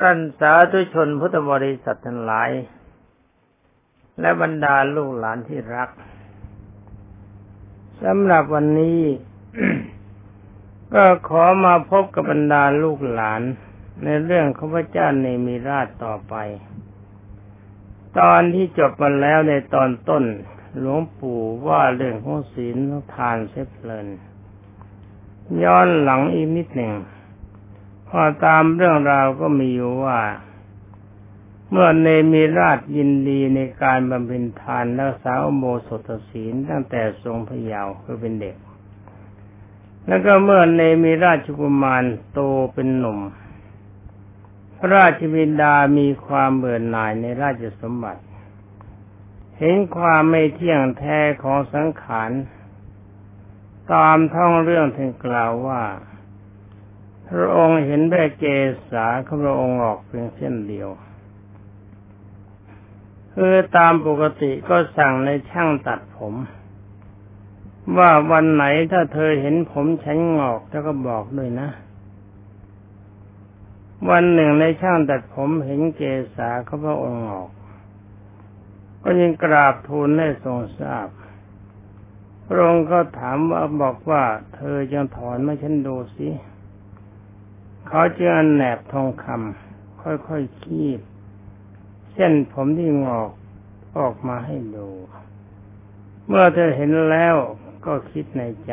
ท่านสาธุชนพุทธบริษัททั้งหลาย และบรรดาลูกหลานที่รักสำหรับวันนี้ ก็ขอมาพบกับบรรดาลูกหลาน ในเรื่องของพระเจ้าในมีราชต่อไป ตอนที่จบมาแล้วในตอนต้น หลวงปู่ว่าเรื่องของศีลทานเสพเพลิน ย้อนหลังอีกนิดหนึ่ง พอตามเรื่องราวก็มีอยู่ว่า เมื่อเนมีราชยินดีในการบำเพ็ญทานรักษาโมสถศีลตั้งแต่ทรงพยาวคือเป็นเด็ก แล้วก็เมื่อเนมีราชกุมารโตเป็นหนุ่ม พระราชบิดามีความเบื่อหน่ายในราชสมบัติ เห็นความไม่เที่ยงแท้ของสังขาร ตามท่องเรื่องถึงกล่าวว่า พระองค์เห็นแม่เกษาของพระองค์ออกเพียงเส้นเดียวคือตามปกติก็สั่งในช่างตัดผม ว่าวันไหนถ้าเธอเห็นผมฉันงอกแล้วก็บอกด้วยนะ วันหนึ่งในช่างตัดผมเห็นเกษาเขาพระองค์ออก ก็ยังกราบทูลให้ทรงทราบพระองค์ก็ถามว่าบอกว่า เธอจะถอนมาฉันดูสิ เขาจึงอันแหนบทองคำค่อยๆคคีบ เส้นผมที่งอกออกมาให้ดู เมื่อเธอเห็นแล้วก็คิดในใจ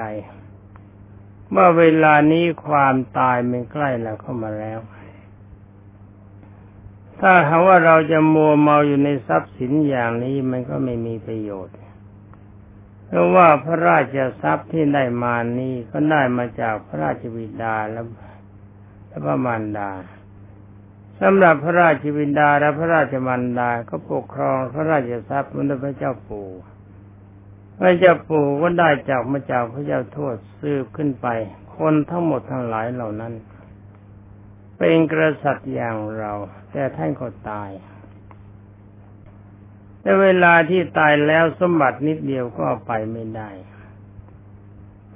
ว่าเวลานี้ความตายมันใกล้แล้วเข้ามาแล้ว ถ้าหาว่าเราจะมัวเมาอยู่ในทรัพย์สินอย่างนี้มันก็ไม่มีประโยชน์เพราะว่าพระราชทรัพย์ที่ได้มานี้ก็ได้มาจากพระราชบิดาและ พระมารดาสำหรับพระราชบิดาและพระราชมารดาก็ปกครองพระราชทรัพย์เหมือนพระเจ้าปู่พระเจ้าปู่ก็ได้จากมาจากพระเจ้าทวดสืบขึ้นไป คนทั้งหมดทั้งหลายเหล่านั้น เป็นกษัตริย์อย่างเรา แต่ท่านก็ตาย แต่เวลาที่ตายแล้วสมบัตินิดเดียวก็ไปไม่ได้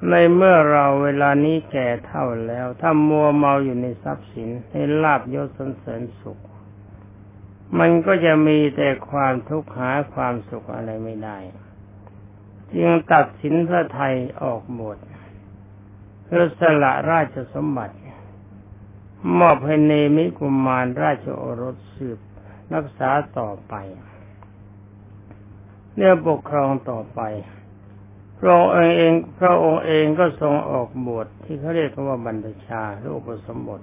ในเมื่อเราเวลานี้แก่เท่าแล้ว ถ้ามัวเมาอยู่ในทรัพย์สินในลาบยศสนเสริญสุข มันก็จะมีแต่ความทุกข์หาความสุขอะไรไม่ได้ จึงตัดสินพระไทยออกหมดเพื่อสละราชสมบัติ มอบให้เนมิกุมารราชโอรสสืบรักษาต่อไปเนื้อปกครองต่อไป พระองค์เองพระองค์เองก็ทรงออกบวชที่เขาเรียกว่าบรรพชาหรืออุปสมบท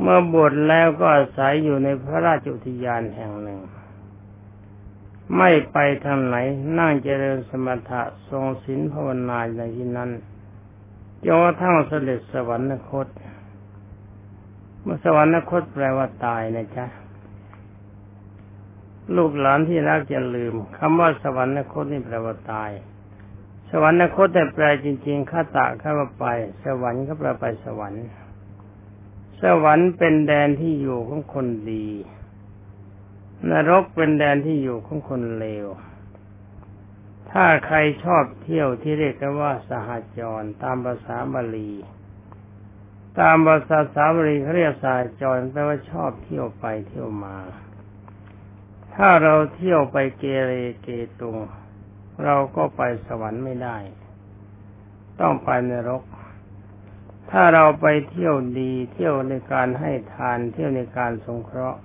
เมื่อบวชแล้วก็อาศัยอยู่ในพระราชอุทยานแห่งหนึ่ง ไม่ไปทางไหนนั่งเจริญสมถะทรงศีลภาวนาในที่นั้นจนกระทั่งเสด็จสวรรคต เมื่อสวรรคตแปลว่าตายนะจ๊ะลูกหลานที่รักจะลืมคำว่าสวรรคตนี่แปลว่าตาย สวรรคตแต่แปลจริง ๆข้าตะข้าไป สวรรค์ก็แปลไปสวรรค์ สวรรค์เป็นแดนที่อยู่ของคนดี นรกเป็นแดนที่อยู่ของคนเลว ถ้าใครชอบเที่ยวที่เรียกกันว่าสหจรตามภาษาบาลีตามภาษาสาบาลีเขาเรียกสหจรแปลว่าชอบเที่ยวไปเที่ยวมา ถ้าเราเที่ยวไปเกเรเกตุง เราก็ไปสวรรค์ไม่ได้ ต้องไปนรก ถ้าเราไปเที่ยวดีเที่ยวในการให้ทานเที่ยวในการสงเคราะห์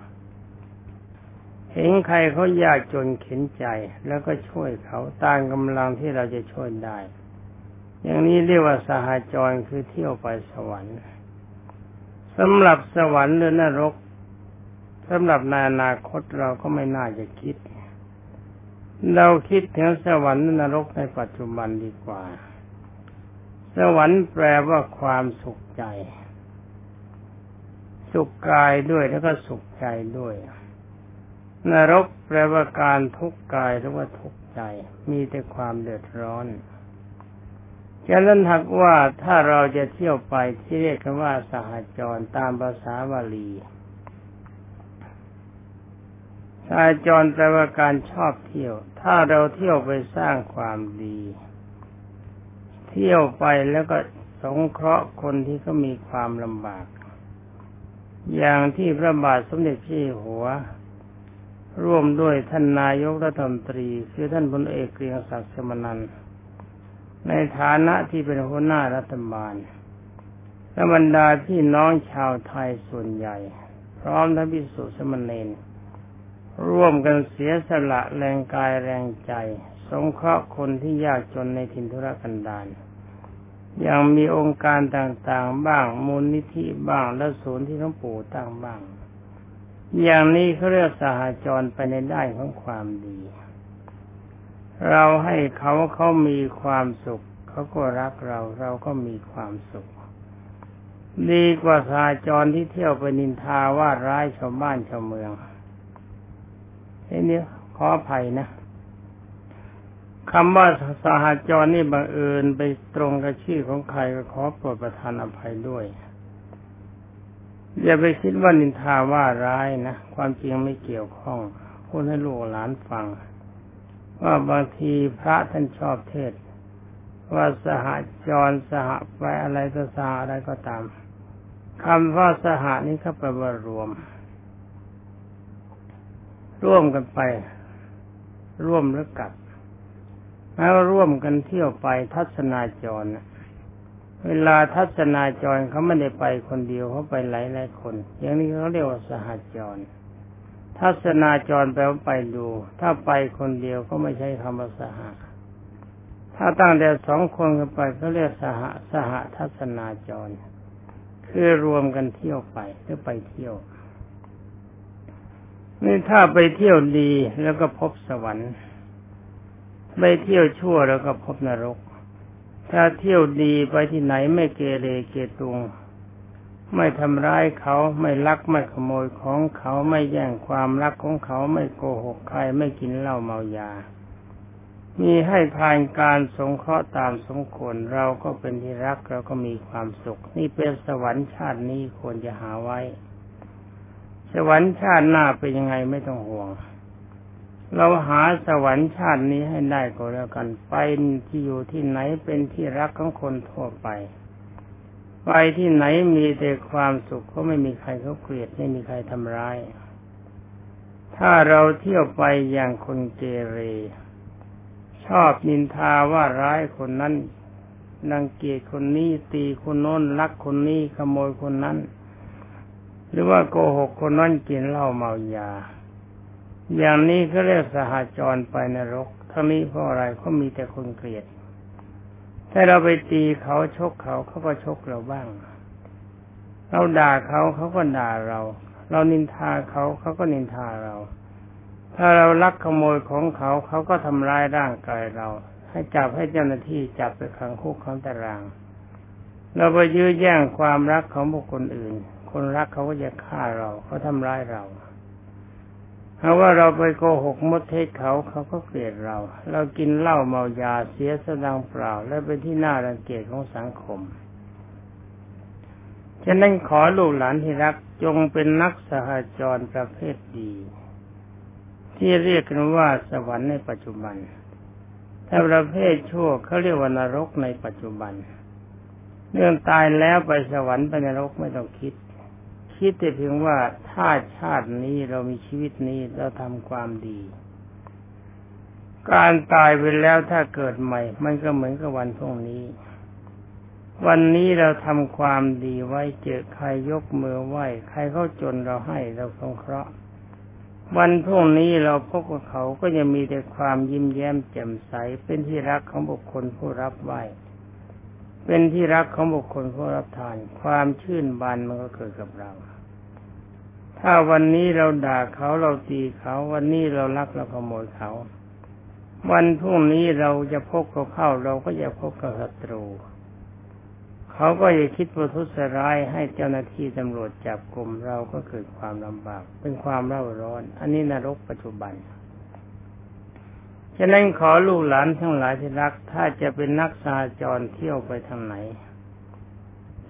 เห็นใครเขายากจนเข็นใจแล้วก็ช่วยเขาตามกำลังที่เราจะช่วยได้ อย่างนี้เรียกว่าสหาจรคือเที่ยวไปสวรรค์สำหรับสวรรค์หรือนรกสำหรับในอนาคตเราก็ไม่น่าจะคิด เราคิดถึงสวรรค์นรกในปัจจุบันดีกว่า สวรรค์แปลว่าความสุขใจ สุขกายด้วยแล้วก็สุขใจด้วย นรกแปลว่าการทุกข์กายหรือว่าทุกข์ใจ มีแต่ความเดือดร้อนฉะนั้นหากว่าถ้าเราจะเที่ยวไปที่เรียกกันว่าสหจรตามภาษาบาลี อาจรแปลว่าการชอบเที่ยว ถ้าเราเที่ยวไปสร้างความดี เที่ยวไปแล้วก็สงเคราะห์คนที่เขามีความลำบาก อย่างที่พระบาทสมเด็จพระหัว ร่วมด้วยท่านนายกรัฐมนตรีคือท่านพลเอกเกรียงศักดิ์สมนันในฐานะที่เป็นหัวหน้ารัฐบาลและบรรดาพี่น้องชาวไทยส่วนใหญ่ พร้อมทั้งพิสุสมณีนร ร่วมกันเสียสละแรงกายแรงใจ สงเคราะห์คนที่ยากจนในถิ่นทุรกันดารยังมีองค์การต่างๆบ้าง มูลนิธิบ้างและศูนย์ที่หลวงปู่ตั้งบ้าง อย่างนี้เขาเรียกสหจรไปในด้านของความดี เราให้เขาเขามีความสุข เขาก็รักเราเราก็มีความสุข ดีกว่าสหจรที่เที่ยวไปนินทาว่าร้ายชาวบ้านชาวเมือง ทีนี้ขออภัยนะคำว่าสหจรนี่บังเอิญไปตรงกับชื่อของใครก็ขอโปรดประทานอภัยด้วย อย่าไปคิดว่านินทาว่าร้ายนะ ความจริงไม่เกี่ยวข้องพูดให้ลูกหลานฟัง ว่าบางทีพระท่านชอบเทศ ว่าสหจรสหไปอะไรก็สหอะไรก็ตามคำว่าสหนี้ก็แปลว่ารวม ร่วมกันไป ร่วมหรือกัดแล้วร่วมกันเที่ยวไปทัศนาจรเวลาทัศนาจรเขาไม่ได้ไปคนเดียวเขาไปหลายหลายคน อย่างนี้เขาเรียกว่าสหจร ทัศนาจรแปลว่าไปดู ถ้าไปคนเดียวก็ไม่ใช่คำว่าสหถ้าตั้งแต่สองคนกันไปเขาเรียกสหสหทัศนาจร คือรวมกันเที่ยวไปหรือไปเที่ยว นี่ถ้าไปเที่ยวดีแล้วก็พบสวรรค์ไม่เที่ยวชั่วแล้วก็พบนรก ถ้าเที่ยวดีไปที่ไหนไม่เกเรเกตุง ไม่ทำร้ายเขาไม่ลักไม่ขโมยของเขาไม่แย่งความรักของเขาไม่โกหกใครไม่กินเหล้าเมายา มีให้ทานการสงเคราะห์ตามสมควรเราก็เป็นที่รักเราก็มีความสุข นี่เป็นสวรรค์ชาตินี้ควรจะหาไว้ สวรรค์ชาติหน้าเป็นยังไงไม่ต้องห่วง เราหาสวรรค์ชาตินี้ให้ได้ก็แล้วกัน ไปที่อยู่ที่ไหนเป็นที่รักของคนทั่วไป ไปที่ไหนมีแต่ความสุขก็ไม่มีใครเขาเกลียดไม่มีใครทำร้าย ถ้าเราเที่ยวไปอย่างคนเกเร ชอบนินทาว่าร้ายคนนั้นนังเกียจคนนี้ตีคนโน้นลักคนนี้ขโมยคนนั้น หรือว่าโกหกคนนั้นกินเหล้าเมายา อย่างนี้เขาเรียกสหจรไปนรกทั้งนี้เพราะอะไรเขามีแต่คนเกลียด ถ้าเราไปตีเขาชกเขาเขาก็ชกเราบ้าง เราด่าเขาเขาก็ด่าเรา เรานินทาเขาเขาก็นินทาเรา ถ้าเราลักขโมยของเขาเขาก็ทำร้ายร่างกายเรา ให้จับให้เจ้าหน้าที่จับไปขังคุกขังตาราง เราไปยื้อแย่งความรักของบุคคลอื่น คนรักเขาก็จะฆ่าเราเขาทำร้ายเราเพราะว่าเราไปโกหกมดเทศเขาเขาก็เกลียดเรา เรากินเหล้าเมายาเสียสดังเปล่า และเป็นที่น่ารังเกียจของสังคมฉะนั้นขอลูกหลานที่รักจงเป็นนักสหจรประเภทดี ที่เรียกกันว่าสวรรค์ในปัจจุบัน ถ้าประเภทชั่วเขาเรียกว่านรกในปัจจุบัน เรื่องตายแล้วไปสวรรค์ไปนรกไม่ต้องคิด คิดแต่เพียงว่าถ้าชาตินี้เรามีชีวิตนี้เราทำความดี การตายไปแล้วถ้าเกิดใหม่ มันก็เหมือนกับวันพรุ่งนี้ วันนี้เราทำความดีไว้เจอใครยกมือไหว้ใครเขาจนเราให้เราสงเคราะห์วันพรุ่งนี้เราพบกับเขาก็จะมีแต่ความยิ้มแย้มแจ่มใส เป็นที่รักของบุคคลผู้รับไหว้เป็นที่รักของบุคคลผู้รับทาน ความชื่นบานมันก็เกิดกับเรา ถ้าวันนี้เราด่าเขาเราตีเขา วันนี้เรารักเราขโมยเขา วันพรุ่งนี้เราจะพบกับเข้า เราก็จะพบกับศัตรู เขาก็จะคิดประทุษร้ายให้เจ้าหน้าที่ตำรวจจับกลุ่มเราก็เกิดความลำบาก เป็นความเร่าร้อน อันนี้นรกปัจจุบันฉะนั้นขอลูกหลานทั้งหลายที่รัก ถ้าจะเป็นนักสาจรเที่ยวไปทางไหน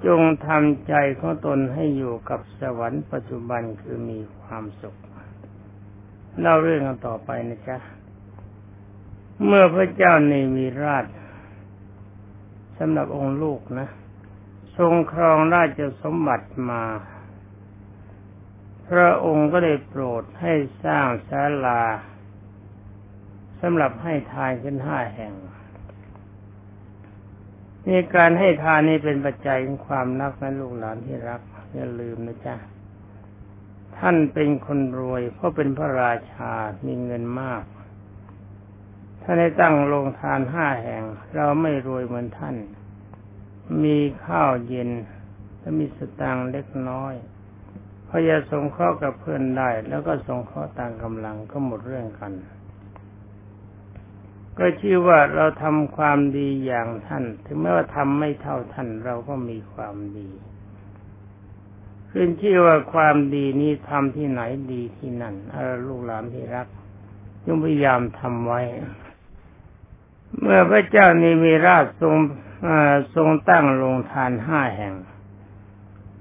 จงทำใจของตนให้อยู่กับสวรรค์ปัจจุบันคือมีความสุขเล่าเรื่องกันต่อไปนะจ๊ะ เมื่อพระเจ้าในมีราชสำหรับองค์ลูกนะ ทรงครองราชสมบัติมา พระองค์ก็ได้โปรดให้สร้างศาลาสำหรับให้ทานขึ้นห้าแห่ง นี่การให้ทานนี่เป็นปัจจัยของความรักนะลูกหลานที่รักอย่าลืมนะจ๊ะท่านเป็นคนรวย เพราะเป็นพระราชา มีเงินมากท่านได้ตั้งโรงทานห้าแห่ง เราไม่รวยเหมือนท่าน มีข้าวเย็น และมีสตางค์เล็กน้อยพอจะสงเคราะห์กับเพื่อนได้ แล้วก็สงเคราะห์ตามกำลังก็หมดเรื่องกัน ก็ชื่อว่าเราทำความดีอย่างท่าน ถึงแม้ว่าทำไม่เท่าท่านเราก็มีความดีขึ้นชื่อว่าความดีนี้ทำที่ไหนดีที่นั่นอาลูกหลานที่รักจงพยายามทำไว้ เมื่อพระเจ้านิมีราชทรงทรงตั้งโรงทานห้าแห่ง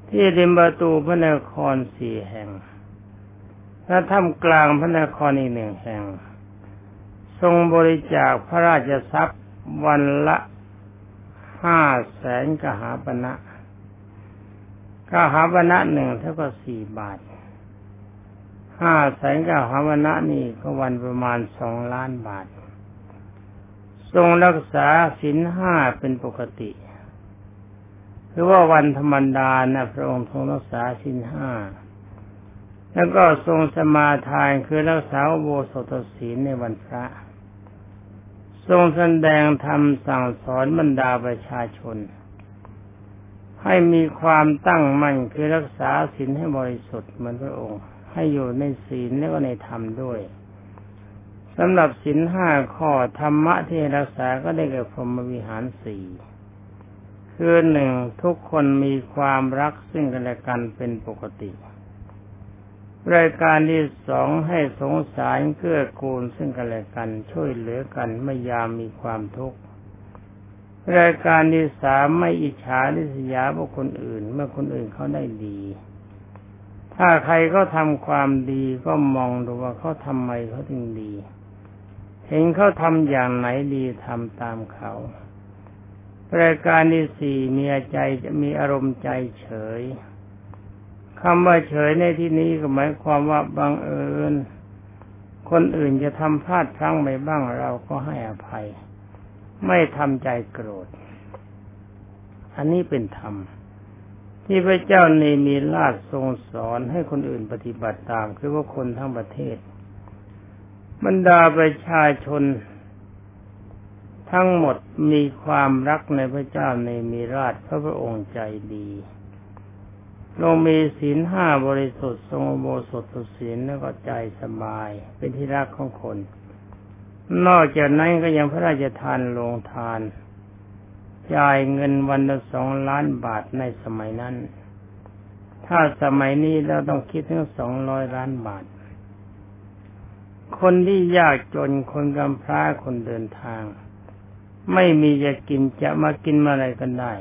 ที่ริมประตูพระนครสี่แห่งและถ้ำกลางพระนครอีกหนึ่งแห่ง ทรงบริจาคพระราชทรัพย์วันละห้าแสนกหาปณะกหาวนะหนึ่งเท่ากับสี่บาทห้าแสนกหาวนะนี่ก็วันประมาณสองล้านบาท ทรงรักษาศีลห้าเป็นปกติหรือว่าวันธรรมดานะพระองค์ทรงรักษาศีลห้าแล้วก็ทรงสมาทานคือรักษาโบสถศีลในวันพระ ทรงแสดงธรรมสั่งสอนบรรดาประชาชน ให้มีความตั้งมั่นคือรักษาศีลให้บริสุทธิ์เหมือนพระองค์ ให้อยู่ในศีลและก็ในธรรมด้วยสำหรับศีลห้าข้อธรรมะที่รักษาก็ได้แก่พรหมวิหารสี่คือหนึ่งทุกคนมีความรักซึ่งกันและกันเป็นปกติ รายการที่สองให้สงสารเกื้อกูลซึ่งกันและกัน ช่วยเหลือกันไม่ยามมีความทุกข์รายการที่สามไม่อิจฉาริษยาบุคคลอื่น เมื่อคนอื่นเขาได้ดี ถ้าใครก็ทำความดีก็มองดูว่าเขาทำไมเขาถึงดี เห็นเขาทำอย่างไหนดีทำตามเขารายการที่สี่มีใจจะมีอารมณ์ใจเฉย คำว่าเฉยในที่นี้ก็หมายความว่าบังเอิญ คนอื่นจะทำพลาดพลั้งไปบ้างเราก็ให้อภัย ไม่ทำใจโกรธ อันนี้เป็นธรรม ที่พระเจ้าในมีลาดทรงสอนให้คนอื่นปฏิบัติตาม คือว่าคนทั้งประเทศ บรรดาประชาชนทั้งหมดมีความรักในพระเจ้าในมีราชพระพระองค์ใจดี ลงมีศีลห้าบริสุทธิ์ทรงโบสถศีลแล้วก็ใจสบาย เป็นที่รักของคน นอกจากนั้นก็ยังพระราชทานลงทาน จ่ายเงินวันละสองล้านบาทในสมัยนั้น ถ้าสมัยนี้เราต้องคิดถึงสองร้อยล้านบาท คนที่ยากจนคนกำพร้าคนเดินทาง ไม่มีจะกินจะมากินมาอะไรกันได้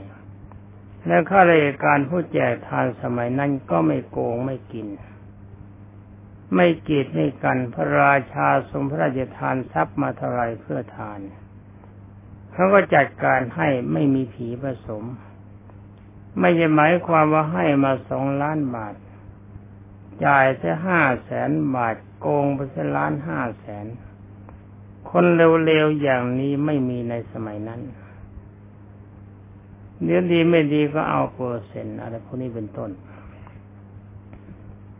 แล้วข้าราชการผู้แจกทานสมัยนั้นก็ไม่โกงไม่กิน ไม่กีดไม่กันพระราชาทรงพระราชทานทรัพย์มาเท่าไรเพื่อทานเขาก็จัดการให้ไม่มีผีผสม ไม่ใช่หมายความว่าให้มาสองล้านบาท จ่ายแค่ห้าแสนบาทโกงไปแค่ล้านห้าแสน คนเร็วๆอย่างนี้ไม่มีในสมัยนั้น เนื้อดีไม่ดีก็เอาเปอร์เซ็นต์อะไรพวกนี้เป็นต้น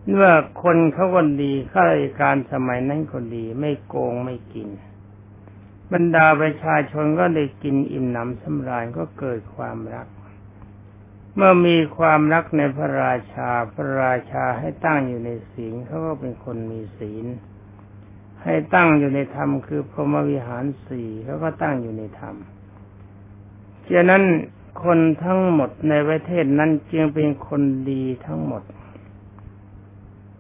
เมื่อคนเขาคนดีข้าราชการสมัยนั้นคนดี ไม่โกงไม่กิน บรรดาประชาชนก็ได้กินอิ่มหนำสำราญก็เกิดความรัก เมื่อมีความรักในพระราชาพระราชาให้ตั้งอยู่ในศีลเขาก็เป็นคนมีศีล ให้ตั้งอยู่ในธรรมคือพรหมวิหารสี่เขาก็ตั้งอยู่ในธรรมฉะนั้น คนทั้งหมดในประเทศนั้นจึงเป็นคนดีทั้งหมด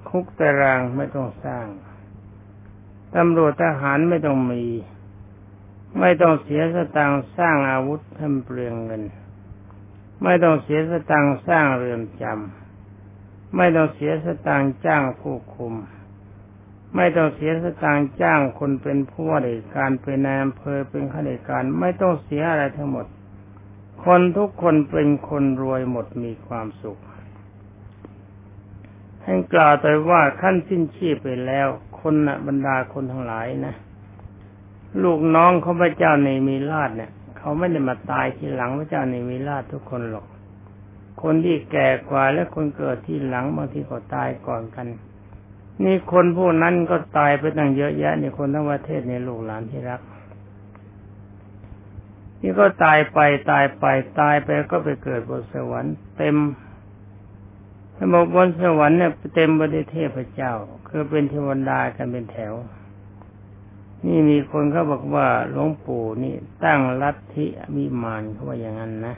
คุกตารางไม่ต้องสร้าง ตำรวจทหารไม่ต้องมี ไม่ต้องเสียสตังค์สร้างอาวุธทำเปลืองเงิน ไม่ต้องเสียสตังค์สร้างเรือนจำไม่ต้องเสียสตังค์จ้างผู้คุม ไม่ต้องเสียสตังค์จ้างคนเป็นผู้ว่าราชการเป็นนายอำเภอเป็นข้าราชการไม่ต้องเสียอะไรทั้งหมด คนทุกคนเป็นคนรวยหมดมีความสุขแถท่านกล่าวแต่ว่าขั้นสิ้นชีพไปแล้ว คนนะบรรดาคนทั้งหลายนะลูกน้องของพระเจ้าในมีราชเนี่ย เขาไม่ได้มาตายทีหลังพระเจ้าในมีราชทุกคนหรอก คนที่แก่กว่าและคนเกิดที่หลังบางทีก็ตายก่อนกัน นี่คนพวกนั้นก็ตายไปตั้งเยอะแยะในคนทั้งประเทศในลูกหลานที่รัก นี่ก็ตายไปตายไปตายไปก็ไปเกิดบนสวรรค์เต็มถ้าบอกบนสวรรค์เนี่ยเต็มไปด้วยเทพเจ้า คือเป็นเทวดากันเป็นแถว นี่มีคนเขาบอกว่าหลวงปู่นี่ตั้งลัทธิวิมานเขาว่าอย่างนั้นนะ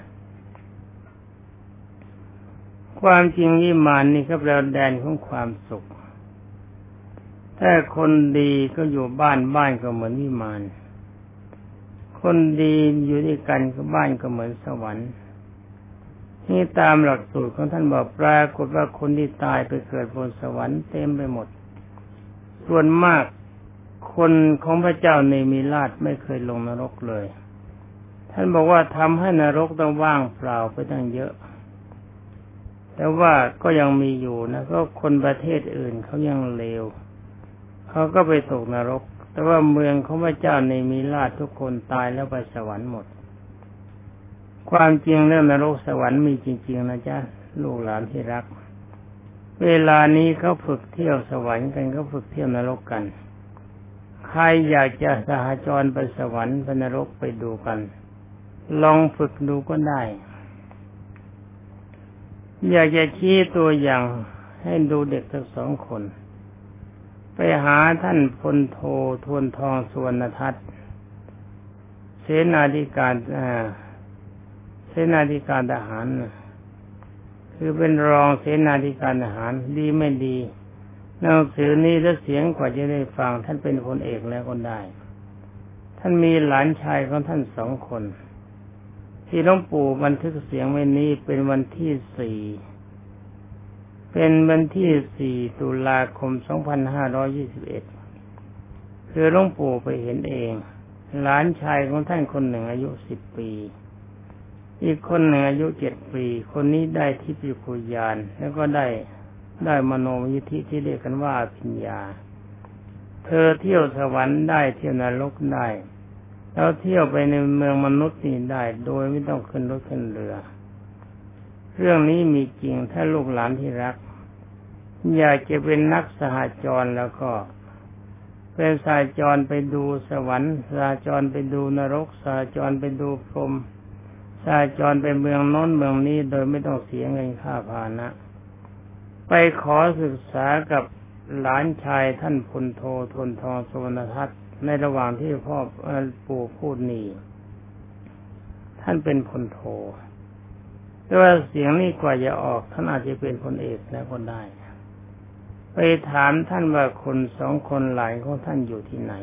ความจริงวิมานนี่ก็แปลแดนของความสุข ถ้าคนดีก็อยู่บ้านบ้านก็เหมือนวิมาน คนดีอยู่ด้วยกันกับบ้านก็เหมือนสวรรค์นี่ตามหลักสูตรของท่านบอกปรากฏว่าคนที่ตายไปเกิดบนสวรรค์เต็มไปหมด ส่วนมากคนของพระเจ้าในมีราชไม่เคยลงนรกเลย ท่านบอกว่าทำให้นรกต้องว่างเปล่าไปตั้งเยอะ แต่ว่าก็ยังมีอยู่นะก็คนประเทศอื่นเขายังเลวเขาก็ไปตกนรก แต่ว่าเมืองของพระเจ้าในมีราชทุกคนตายแล้วไปสวรรค์หมด ความจริงเรื่องนรกสวรรค์มีจริง ๆ นะจ๊ะลูกหลานที่รัก เวลานี้เขาฝึกเที่ยวสวรรค์กันเขาฝึกเที่ยวนรกกัน ใครอยากจะสหจรไปสวรรค์ไปนรกไปดูกัน ลองฝึกดูก็ได้ อยากจะชี้ตัวอย่างให้ดูเด็กทั้งสองคน ไปหาท่านพลโททวนทองสวนทัศน์เสนาธิการเสนาธิการทหาร คือเป็นรองเสนาธิการทหาร ดีไม่ดีหนังสือนี้ถ้าเสียงกว่าจะได้ฟัง ท่านเป็นคนเอกแล้วคนได้ ท่านมีหลานชายของท่านสองคน ที่หลวงปู่บันทึกเสียงไว้นี้เป็นวันที่สี่ เป็นวันที่ 4 ตุลาคม 2521 คือหลวงปู่ไปเห็นเอง หลานชายของท่านคนหนึ่งอายุ 10 ปี อีกคนหนึ่งอายุ 7 ปี คนนี้ได้ทิพยคุยาน แล้วก็ได้ได้มโนมยิธิที่เรียกกันว่าพิญญา เธอเที่ยวสวรรค์ได้เที่ยวนรกได้ แล้วเที่ยวไปในเมืองมนุษย์นี่ได้ โดยไม่ต้องขึ้นรถขึ้นเรือ เรื่องนี้มีจริงถ้าลูกหลานที่รัก อยากจะเป็นนักสหจรแล้วก็เป็นสายจรไปดูสวรรค์สายจรไปดูนรกสายจรไปดูพรหมสายจรไปเมืองโน้นเมืองนี้โดยไม่ต้องเสียเงินค่าพานะ ไปขอศึกษากับหลานชายท่านพลโททนทองสวนทัศน์ในระหว่างที่พ่อปู่พูดนี่ท่านเป็นพลโท แต่ว่าเสียงนี้กว่าจะออกท่านอาจจะเป็นคนเอกแล้วก็ได้ไปถามท่านว่าคนสองคนหลายของท่านอยู่ที่ไหน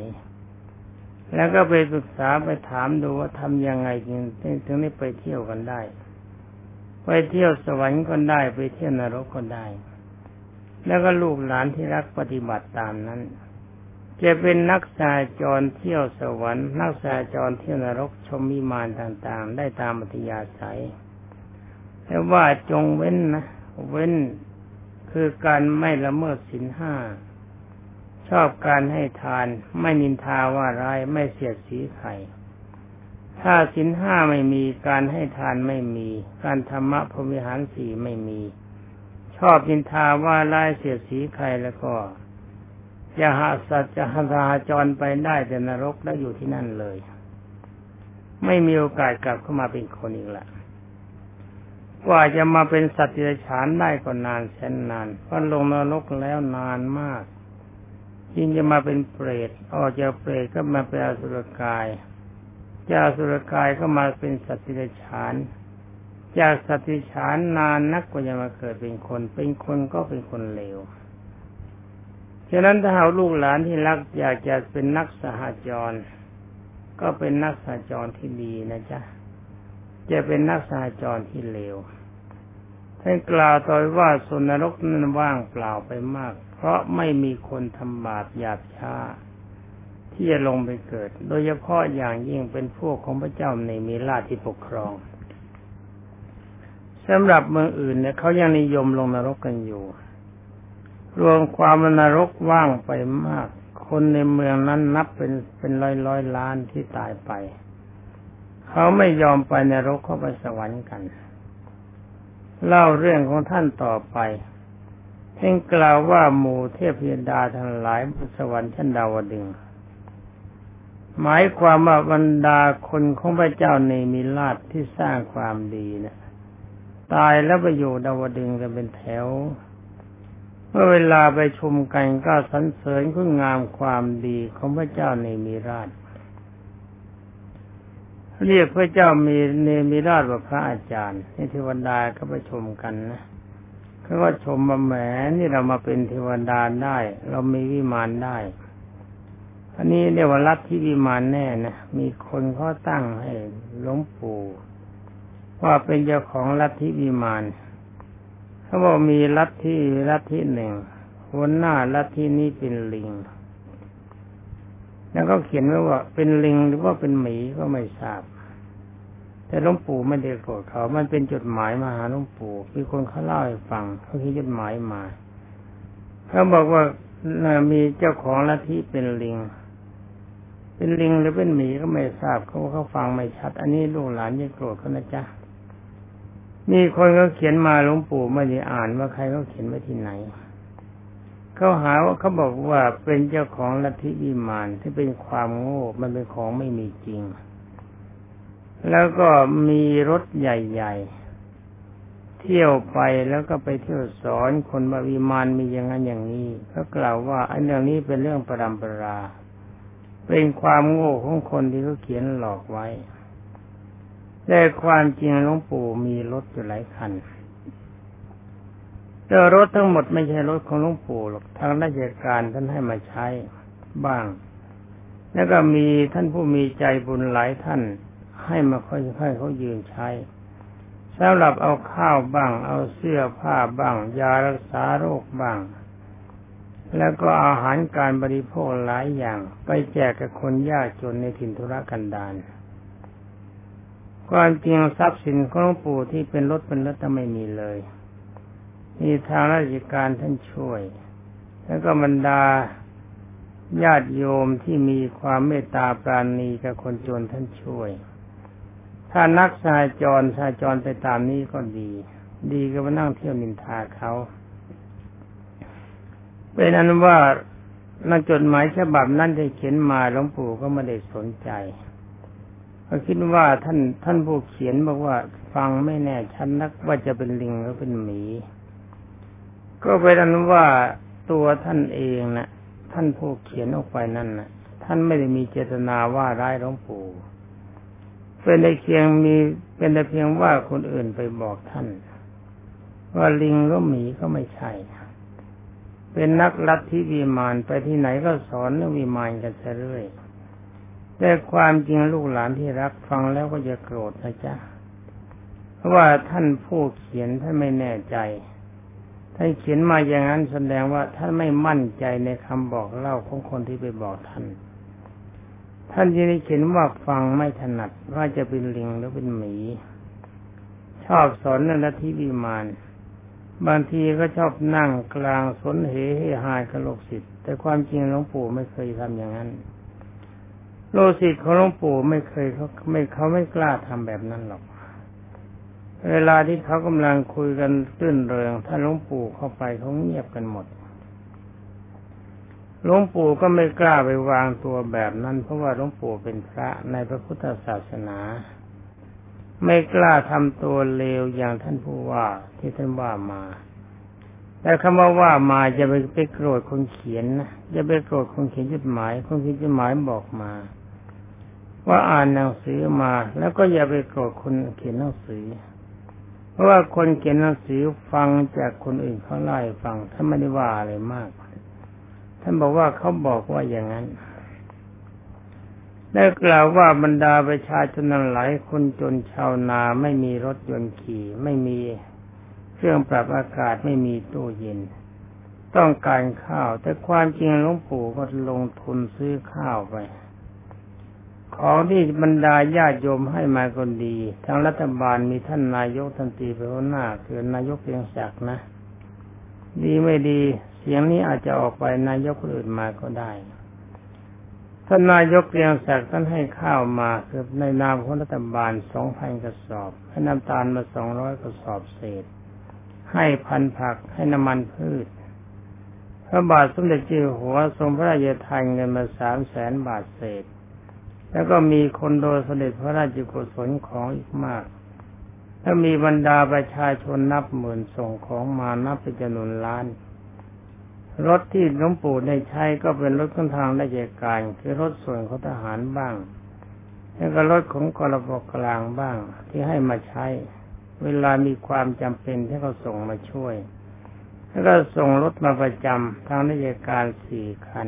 แล้วก็ไปศึกษาไปถามดูว่าทำยังไงจึงถึงได้ไปเที่ยวกันได้ ไปเที่ยวสวรรค์ก็ได้ไปเที่ยวนรกก็ได้ แล้วก็ลูกหลานที่รักปฏิบัติตามนั้น จะเป็นนักสายจรเที่ยวสวรรค์ นักสายจรเที่ยวนรกชมมิมานต่างๆ ได้ตามอัธยาศัย แต่ว่าจงเว้นนะเว้นคือการไม่ละเมิดสินห้า ชอบการให้ทาน ไม่นินทาว่าร้ายไม่เสียดสีใครถ้าสินห้าไม่มีการให้ทานไม่มี การธรรมะพรมิหารสี่ไม่มี ชอบนินทาว่าร้ายเสียดสีใครแล้วก็จะหาสัตว์จะหาจรไปได้แต่นรกแล้วอยู่ที่นั่นเลย ไม่มีโอกาสกลับเข้ามาเป็นคนอีกละ กว่าจะมาเป็นสัตว์ดิฉานได้ก็นานแสนนานเพราะลงนรกแล้วนานมากยิ่งจะมาเป็นเปรตออกจากเปรตก็มาเป็นอสุรกายจากอสุรกายก็มาเป็นสัตว์ดิฉานจากสัตว์ดิฉานนานนักกว่าจะมาเกิดเป็นคน เป็นคนก็เป็นคนเลวฉะนั้นถ้าเอาลูกหลานที่รักอยากจะเป็นนักสหจร ก็เป็นนักสหจรที่ดีนะจ๊ะ จะเป็นนักสาจรที่เลวท่านกล่าวต่อยว่าสนนรกนั้นว่างเปล่าไปมาก เพราะไม่มีคนทำบาปหยาบช้า ที่จะลงไปเกิด โดยเฉพาะอย่างยิ่งเป็นพวกของพระเจ้าในมีราชที่ปกครองสำหรับเมืองอื่นเนี่ยเขายังนิยมลงนรกกันอยู่ รวมความนรกว่างไปมาก คนในเมืองนั้นนับเป็นเป็นร้อยร้อยล้านที่ตายไป เขาไม่ยอมไปนรกเข้าไปสวรรค์กัน เล่าเรื่องของท่านต่อไปเพ่งกล่าวว่าหมู่เทพยดาทั้งหลายบนสวรรค์ชั้นดาวดึง หมายความว่าบรรดาคนของพระเจ้าในมิราชที่สร้างความดีนะตายแล้วไปอยู่ดาวดึงกันเป็นแถว เมื่อเวลาไปชมกันก็สรรเสริญคุณงามความดีของพระเจ้าในมิราช เรียกพระเจ้ามีเนมิราชว่าพระอาจารย์นี่เทวดาก็ไปชมกันนะเขาก็ชมมาแหมนี่เรามาเป็นเทวดาได้ เรามีวิมานได้ อันนี้เรียกว่ารัฐที่วิมานแน่นะมีคนเขาตั้งให้หลวงปู่ว่าเป็นเจ้าของลัฐทธิวิมานเขาบอกมีลัฐทธิลัฐทธิหนึ่งหัวหน้าลัฐทธินี้เป็นลิง แล้วก็เขียนไว้ว่า เป็นลิงหรือว่าเป็นหมีก็ไม่ทราบ แต่หลวงปู่ไม่ได้โกรธเขา มันเป็นจดหมายมาหาหลวงปู่มีคนเขาเล่าให้ฟังเขาเขียนจดหมายมาเขาบอกว่ามีเจ้าของลัทธิเป็นลิง เป็นลิงหรือเป็นหมีก็ไม่ทราบเขาเขาฟังไม่ชัด อันนี้ลูกหลานอย่าโกรธเขานะจ๊ะมีคนเขาเขียนมาหลวงปู่ไม่ได้อ่านว่าใครเขาเขียนไว้ที่ไหน เขาหาว่าเขาบอกว่าเป็นเจ้าของลัทธิวิมานที่เป็นความโง่มันเป็นของไม่มีจริง แล้วก็มีรถใหญ่ ๆ เที่ยวไปแล้วก็ไปเที่ยวสอนคนว่าวิมานมีอย่างนั้นอย่างนี้เขากล่าวว่าไอ้เรื่องนี้เป็นเรื่องประดมประรา เป็นความโง่ของคนที่เขาเขียนหลอกไว้แต่ความจริงหลวงปู่มีรถอยู่หลายคัน แต่รถทั้งหมดไม่ใช่รถของหลวงปู่หรอกทางราชการท่านให้มาใช้บ้าง แล้วก็มีท่านผู้มีใจบุญหลายท่านให้มาค่อยๆเขายืนใช้สำหรับเอาข้าวบ้าง เอาเสื้อผ้าบ้าง ยารักษาโรคบ้าง แล้วก็อาหารการบริโภคหลายอย่าง ไปแจกกับคนยากจนในถิ่นธุรกันดารความจริงทรัพย์สินของหลวงปู่ที่เป็นรถเป็นรถจะไม่มีเลย มีทางราชการท่านช่วย แล้วก็บรรดาญาติโยมที่มีความเมตตาปราณีกับคนจนท่านช่วย ถ้านักสายจรสายจรไปตามนี้ก็ดี ดีก็มานั่งเที่ยวนินทาเขาเป็นอันว่านักจดหมายฉบับนั้นได้เขียนมาหลวงปู่ก็ไม่ได้สนใจก็คิดว่าท่านท่านผู้เขียนบอกว่าฟังไม่แน่ชัดนนักว่าจะเป็นลิงหรือเป็นหมี ก็เป็นอันว่าตัวท่านเองนะท่านผู้เขียนออกไปนั่นนะท่านไม่ได้มีเจตนาว่าร้ายหลวงปู่เป็นในเพียงมีเป็นแต่เพียงว่าคนอื่นไปบอกท่าน ว่าลิงก็หมีก็ไม่ใช่เป็นนักลัทธิวิมานไปที่ไหนก็สอนเรื่องวิมานกันเรื่อยแต่ความจริงลูกหลานที่รักฟังแล้วก็จะโกรธนะจ๊ะเพราะว่าท่านผู้เขียนท่านไม่แน่ใจ ท่านเขียนมาอย่างนั้นแสดงว่าท่านไม่มั่นใจในคำบอกเล่าของคนที่ไปบอกท่าน ท่านที่ได้เขียนว่าฟังไม่ถนัดว่าจะเป็นลิงหรือเป็นหมี ชอบสอนนันทิวิมานบางทีก็ชอบนั่งกลางสนเหให้หายกระโลกสิทธิ์แต่ความจริงหลวงปู่ไม่เคยทำอย่างนั้นโลสิทธิ์ของหลวงปู่ไม่เคยเขาไม่เขาไม่กล้าทำแบบนั้นหรอก เวลาที่เขากำลังคุยกันตื้นเริงถ้าหลวงปู่เข้าไปเขาเงียบกันหมดหลวงปู่ก็ไม่กล้าไปวางตัวแบบนั้น เพราะว่าหลวงปู่เป็นพระในพระพุทธศาสนา ไม่กล้าทำตัวเลวอย่างท่านผู้ว่าที่ท่านว่ามา แต่คำว่าว่ามาจะไปไปโกรธคนเขียนนะจะไปโกรธคนเขียนจดหมายคนเขียนจดหมายบอกมา ว่าอ่านหนังสือมา แล้วก็อย่าไปโกรธคนเขียนหนังสือ ราะว่าคนเขียนหนังสือฟังจากคนอื่นเขาไล่ฟังท่านไม่ได้ว่าอะไรมาก ท่านบอกว่าเขาบอกว่าอย่างนั้น ได้กล่าวว่าบรรดาประชาชนหลายคนจนชาวนาไม่มีรถยนต์ขี่ ไม่มีเครื่องปรับอากาศไม่มีตู้เย็น ต้องการข้าว แต่ความจริงหลวงปู่ก็ลงทุนซื้อข้าวไป ของที่บรรดาญาติโยมให้มาคนดี ทางรัฐบาลมีท่านนายกทันตีเป็นหัวหน้า คือนายกเพียงศักดิ์นะ ดีไม่ดี เสียงนี้อาจจะออกไปนายกคนอื่นมาก็ได้ ท่านนายกเรียงศักดิ์ท่านให้ข้าวมาคือในนามของรัฐบาลสองพันกระสอบ ให้น้ำตาลมาสองร้อยกระสอบเศษ ให้พันผักให้น้ำมันพืชพระบาทสมเด็จเจ้าหัวทรงพระราชทานเงินมาสามแสนบาทเศษ แล้วก็มีคนโดยเสด็จพระราชกุศลของอีกมากถ้ามีบรรดาประชาชนนับหมื่นส่งของมานับเป็นจำนวนล้าน รถที่หลวงปู่ได้ใช้ก็เป็นรถของทางราชการคือรถส่วนของทหารบ้าง แล้วก็รถของกรบกลางบ้างที่ให้มาใช้ เวลามีความจำเป็นที่เขาส่งมาช่วยแล้วก็ส่งรถมาประจำทางราชการสี่คัน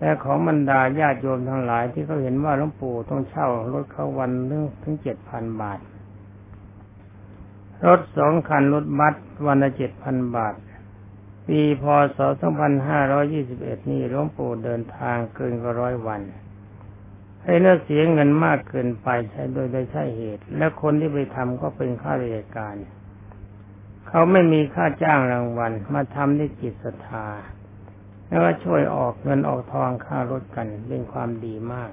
และของบรรดาญาติโยมทั้งหลายที่เขาเห็นว่าหลวงปู่ต้องเช่ารถเขาวันนึงถึงเจ็ดพันบาท รถสองคันรถบัสวันละเจ็ดพันบาท ปีพศ2521นี้หลวงปู่เดินทางเกินกว่าร้อยวันให้เนื้อเสียเงินมากเกินไปใช้โดยโดยใช่เหตุ และคนที่ไปทำก็เป็นข้าราชการ เขาไม่มีค่าจ้างรางวัลมาทำด้วยจิตศรัทธา แล้วก็ช่วยออกเงินออกทองค่ารถกันเป็นความดีมาก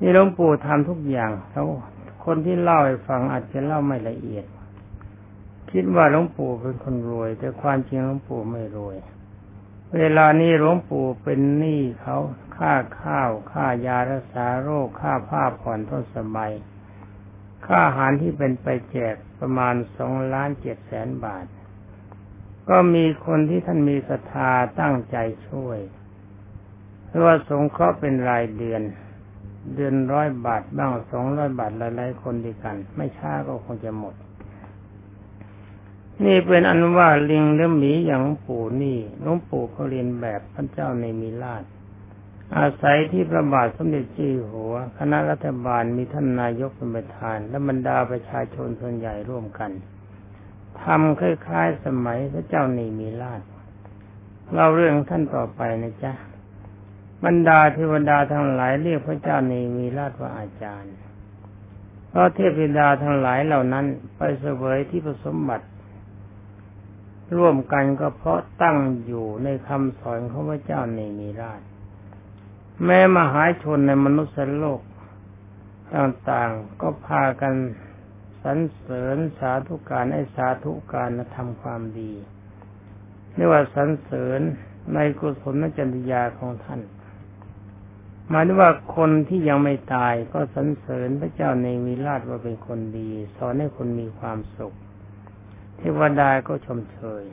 นี่หลวงปู่ทำทุกอย่างเขาคนที่เล่าให้ฟังอาจจะเล่าไม่ละเอียด คิดว่าหลวงปู่เป็นคนรวย แต่ความจริงหลวงปู่ไม่รวย เวลานี้หลวงปู่เป็นหนี้เขาค่าข้าว ค่ายารักษาโรคค่าผ้าผ่อนทนสบายค่าอาหารที่เป็นไปแจกประมาณสองล้านเจ็ดแสนบาท ก็มีคนที่ท่านมีศรัทธาตั้งใจช่วยเพราะว่าสงเคราะห์เป็นรายเดือน เดือนร้อยบาทบ้างสองร้อยบาทหลายๆคนดีกัน ไม่ช้าก็คงจะหมด นี่เป็นอันว่าลิงหรือหมีอย่างปู่นี่ลวงปู่เขาเรียนแบบพระเจ้าในมีราชอาศัยที่พระบาทสมเด็จจีหัว คณะรัฐบาลมีท่านนายกเป็นประธาน และบรรดาประชาชนส่วนใหญ่ร่วมกัน ทำคล้ายๆสมัยพระเจ้าในมีราชเราเรื่องท่านต่อไปนะจ๊ะบรรดาเทวดาทั้งหลายเรียกพระเจ้าในมีราชว่าอาจารย์ เพราะเทพดาทั้งหลายเหล่านั้นไปเสวยที่ผสมบัติ ร่วมกันก็เพราะตั้งอยู่ในคำสอนของพระเจ้าในมีราช แม้มหาชนในมนุษย์โลกต่างๆก็พากัน สรรเสริญสาธุการให้สาธุการทำความดีเรียกว่าสรรเสริญในกุศลจริยาของท่านหมายถึงว่าคนที่ยังไม่ตายก็สรรเสริญพระเจ้าในมีราชว่าเป็นคนดี สอนให้คนมีความสุข เทวดาก็ชมเชย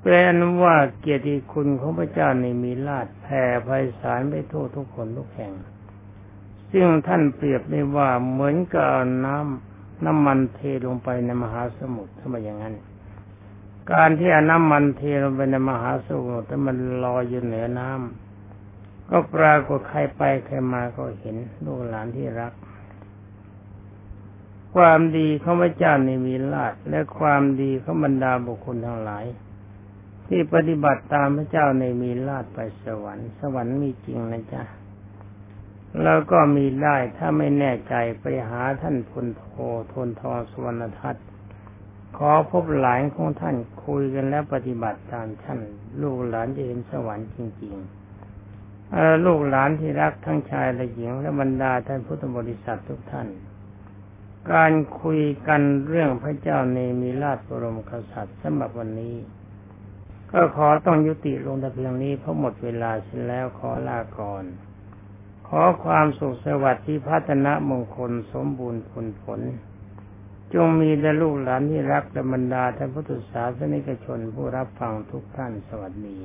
แปลนว่าเกียรติคุณของพระเจ้าในมีลาดแผ่ไพศาลไปทั่วทุกคนทุกแห่ง ซึ่งท่านเปรียบได้ว่าเหมือนกับน้ำ น้ำมันเทลงไปในมหาสมุทรทำไมอย่างนั้น การที่เอาน้ำมันเทลงไปในมหาสมุทรแต่มันลอยอยู่เหนือน้ำก็ปรากฏใครไปใครมาก็เห็นลูกหลานที่รัก ความดีของพระเจ้าในมีลาดและความดีของบรรดาบุคคลทั้งหลาย ที่ปฏิบัติตามพระเจ้าในมีลาดไปสวรรค์ สวรรค์มีจริงนะจ๊ะ แล้วก็มีได้ถ้าไม่แน่ใจไปหาท่านพลโททนทองสวรรณทัตขอพบหลานของท่านคุยกันแล้วปฏิบัติตามท่าน ลูกหลานจะเห็นสวรรค์จริงๆลูกหลานที่รักทั้งชายและหญิงและบรรดาท่านพุทธบริษัททุกท่าน การคุยกันเรื่องพระเจ้าในมีราชบรมกษัตริย์สำหรับวันนี้ ก็ขอต้องยุติลงแต่เพียงนี้เพราะหมดเวลาเสียแล้วขอลาก่อน อความสุขสวัสดิ์ที่พัฒนามงคลสมบูรณ์ผลผล จงมีแด่ลูกหลานที่รักและบรรดาท่านพุทธศาสนิกชนผู้รับฟังทุกท่านสวัสดี